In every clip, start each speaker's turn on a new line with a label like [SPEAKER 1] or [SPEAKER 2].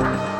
[SPEAKER 1] Open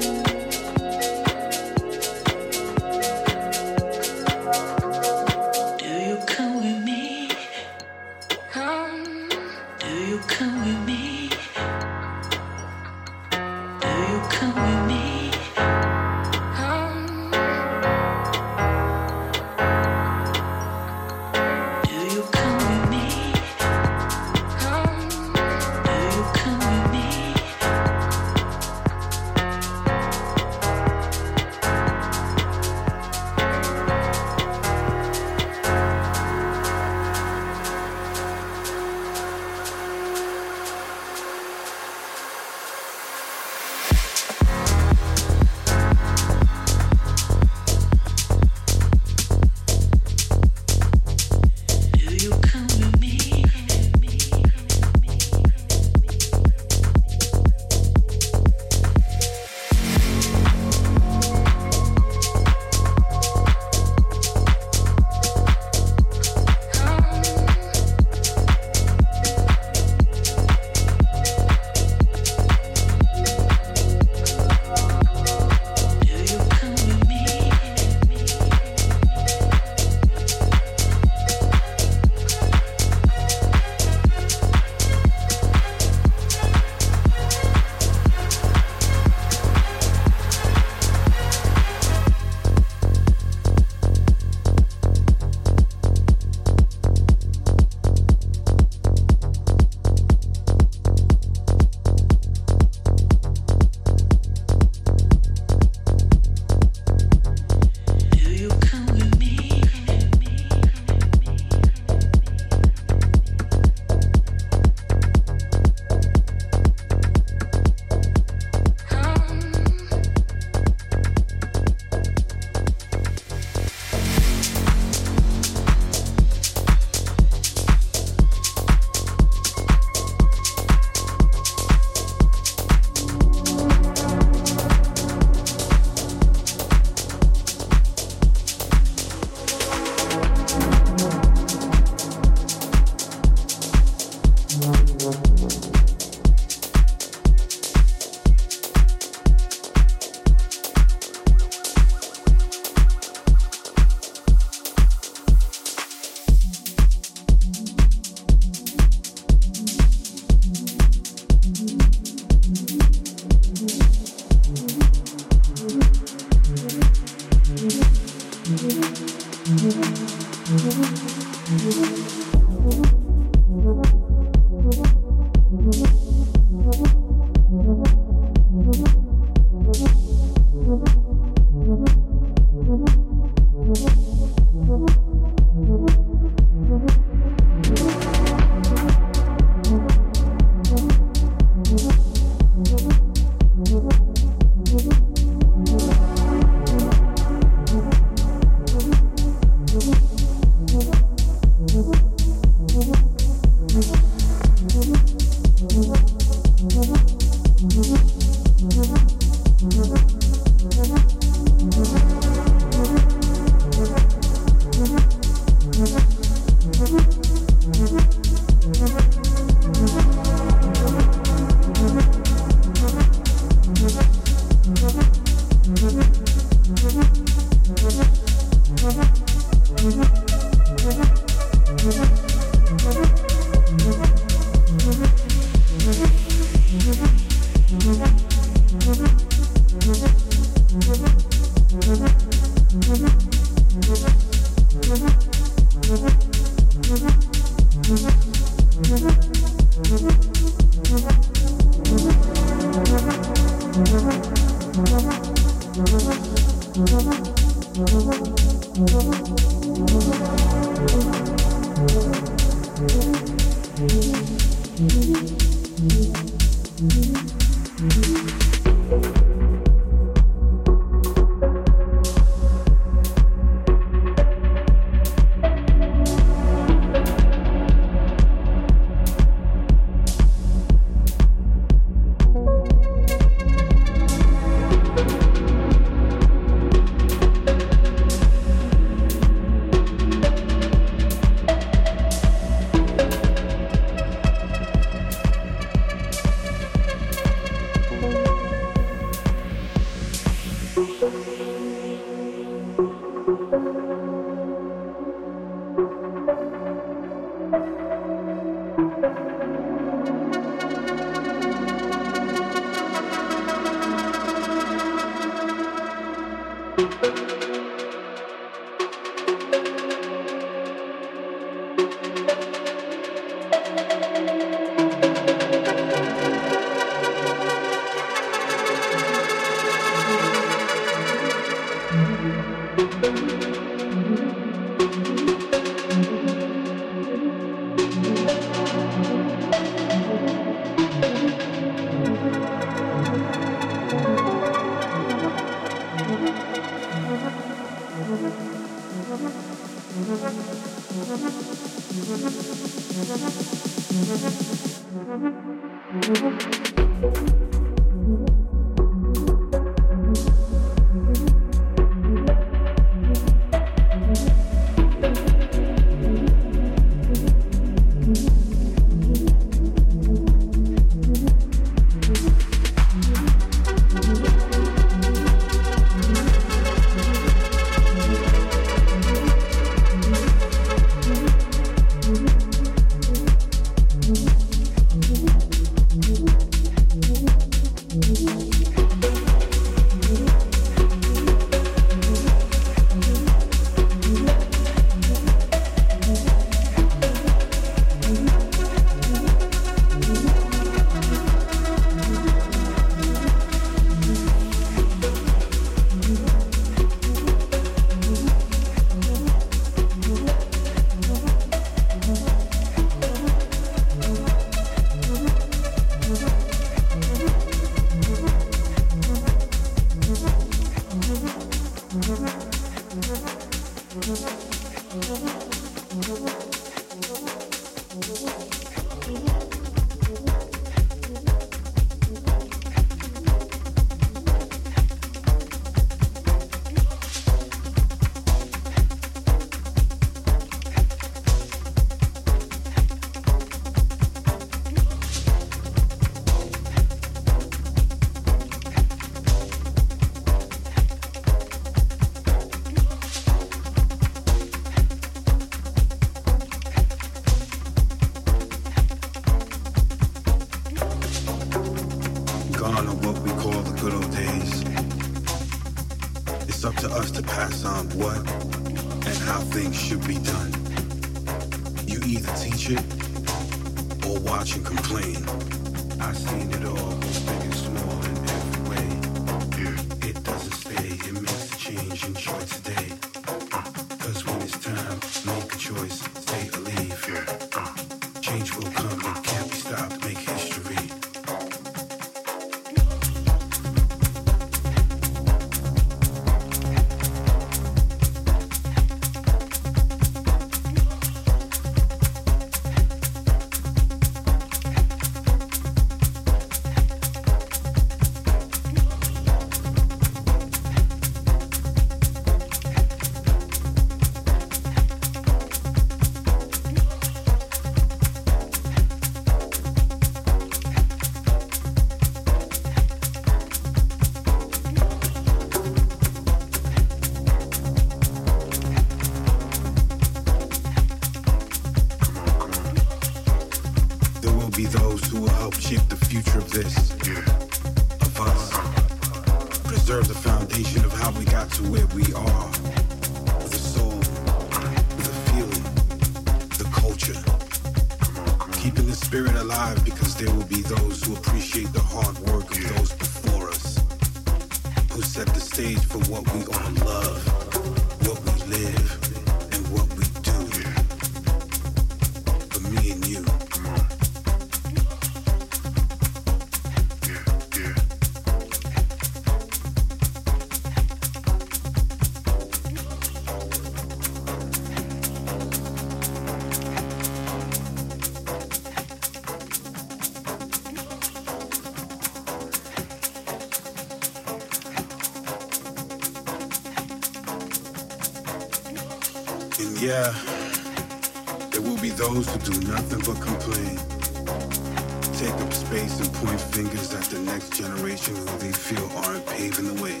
[SPEAKER 2] fingers at the next generation who they feel aren't paving the way.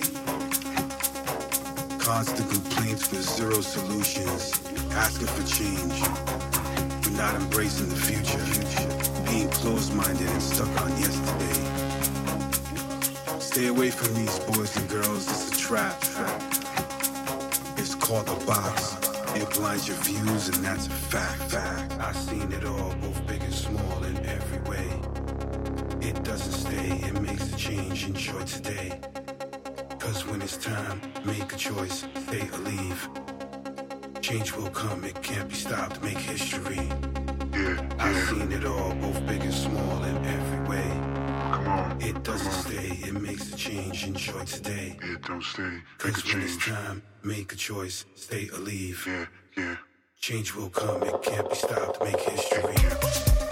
[SPEAKER 2] Constant complaints with zero solutions, asking for change, but not embracing the future. Being closed-minded and stuck on yesterday. Stay away from these boys and girls, it's a trap. It's called a box. It blinds your views, and that's a fact. Fact. I've seen it all, Enjoy today. Cause when it's time, make a choice, stay or leave. Change will come, it can't be stopped, make history. Yeah, yeah. I've seen it all, both big and small, in every way.
[SPEAKER 3] Come on.
[SPEAKER 2] It doesn't stay, it makes a change. Enjoy today.
[SPEAKER 3] It don't stay. Make a
[SPEAKER 2] Cause when it's
[SPEAKER 3] change.
[SPEAKER 2] time, make a choice, stay or leave.
[SPEAKER 3] Yeah, yeah.
[SPEAKER 2] Change will come, it can't be stopped, make history.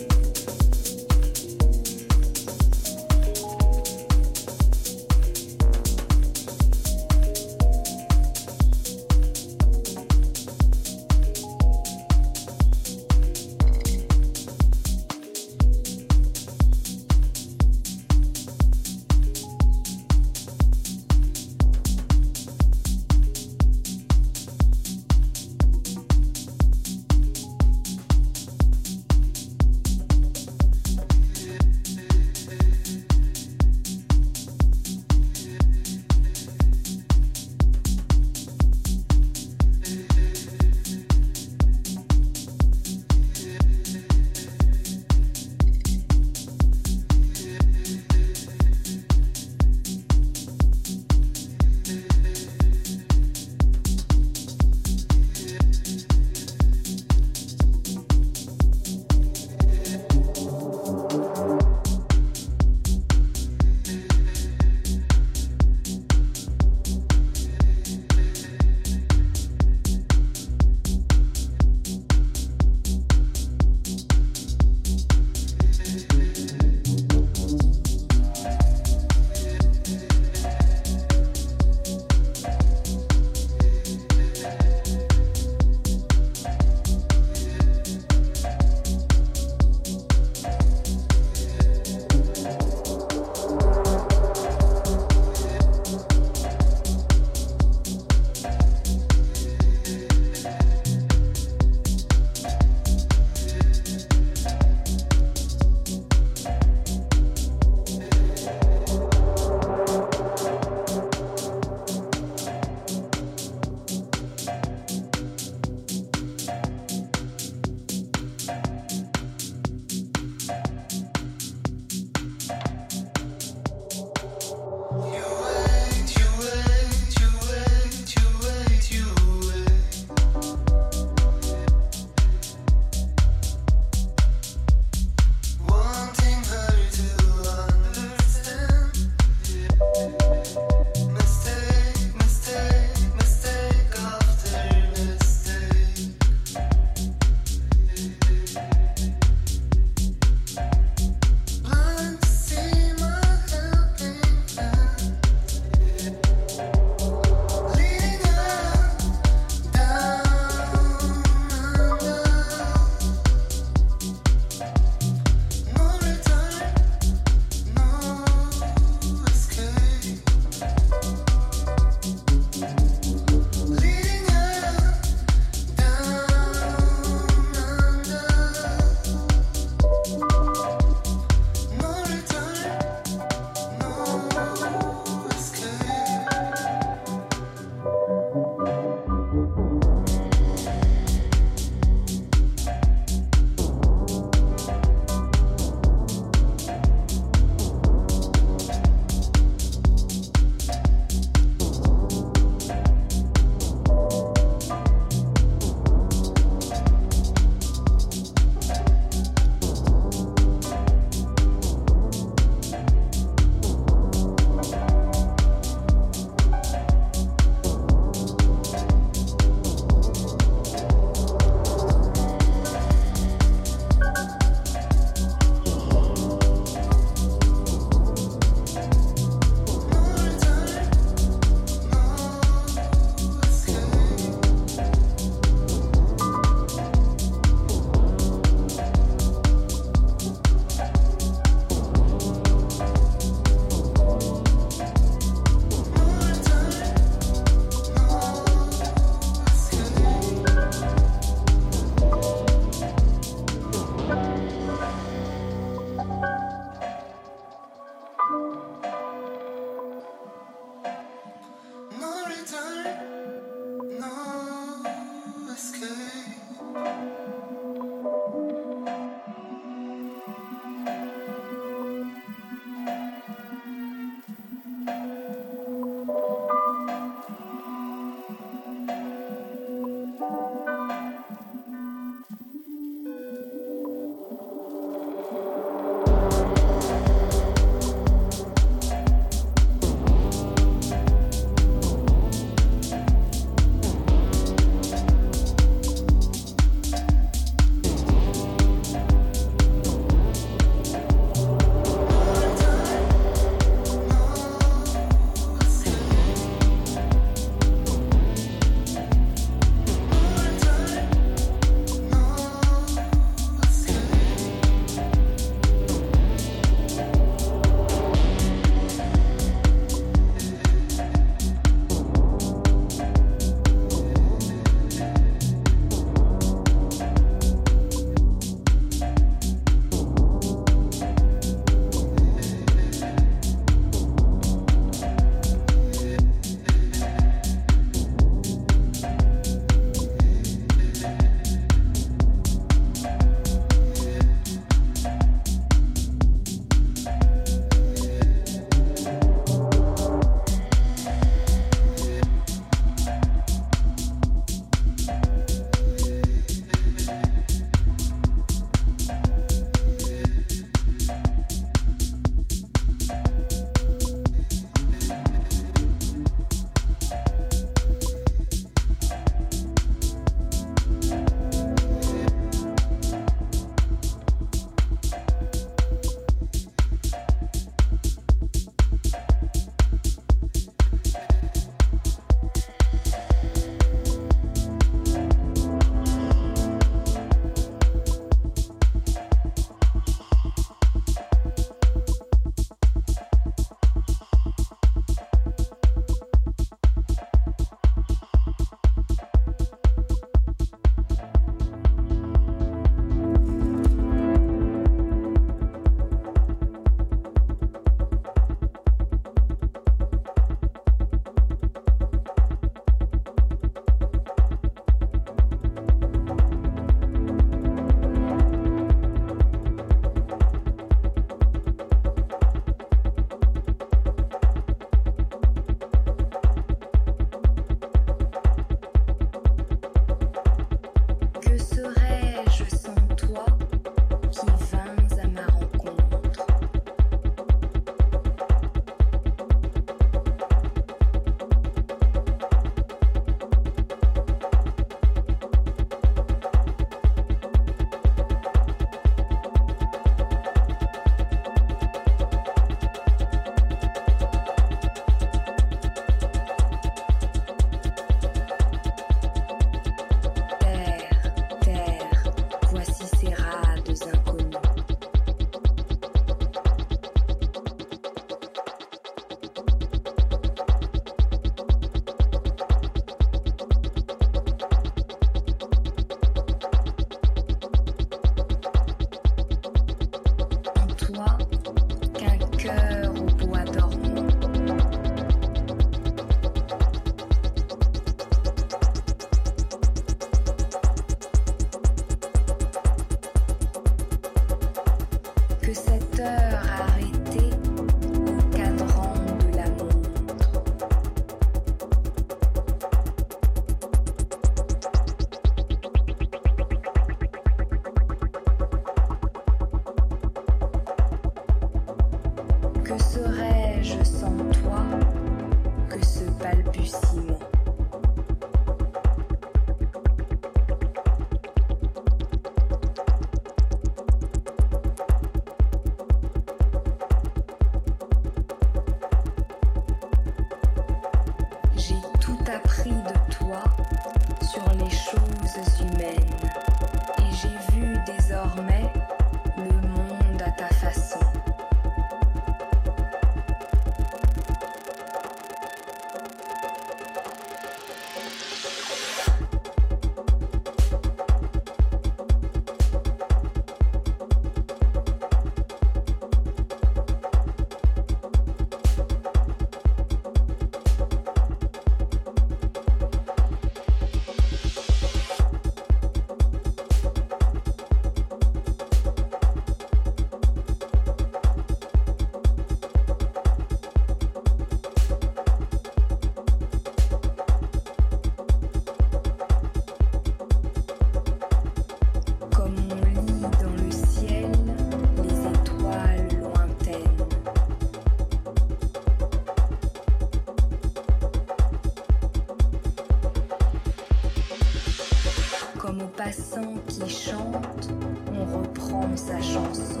[SPEAKER 4] Chante, on reprend sa chanson.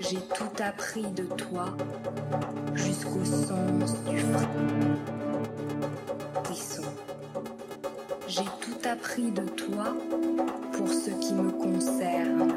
[SPEAKER 4] J'ai tout appris de toi jusqu'au sens du frisson. J'ai tout appris de toi pour ce qui me concerne.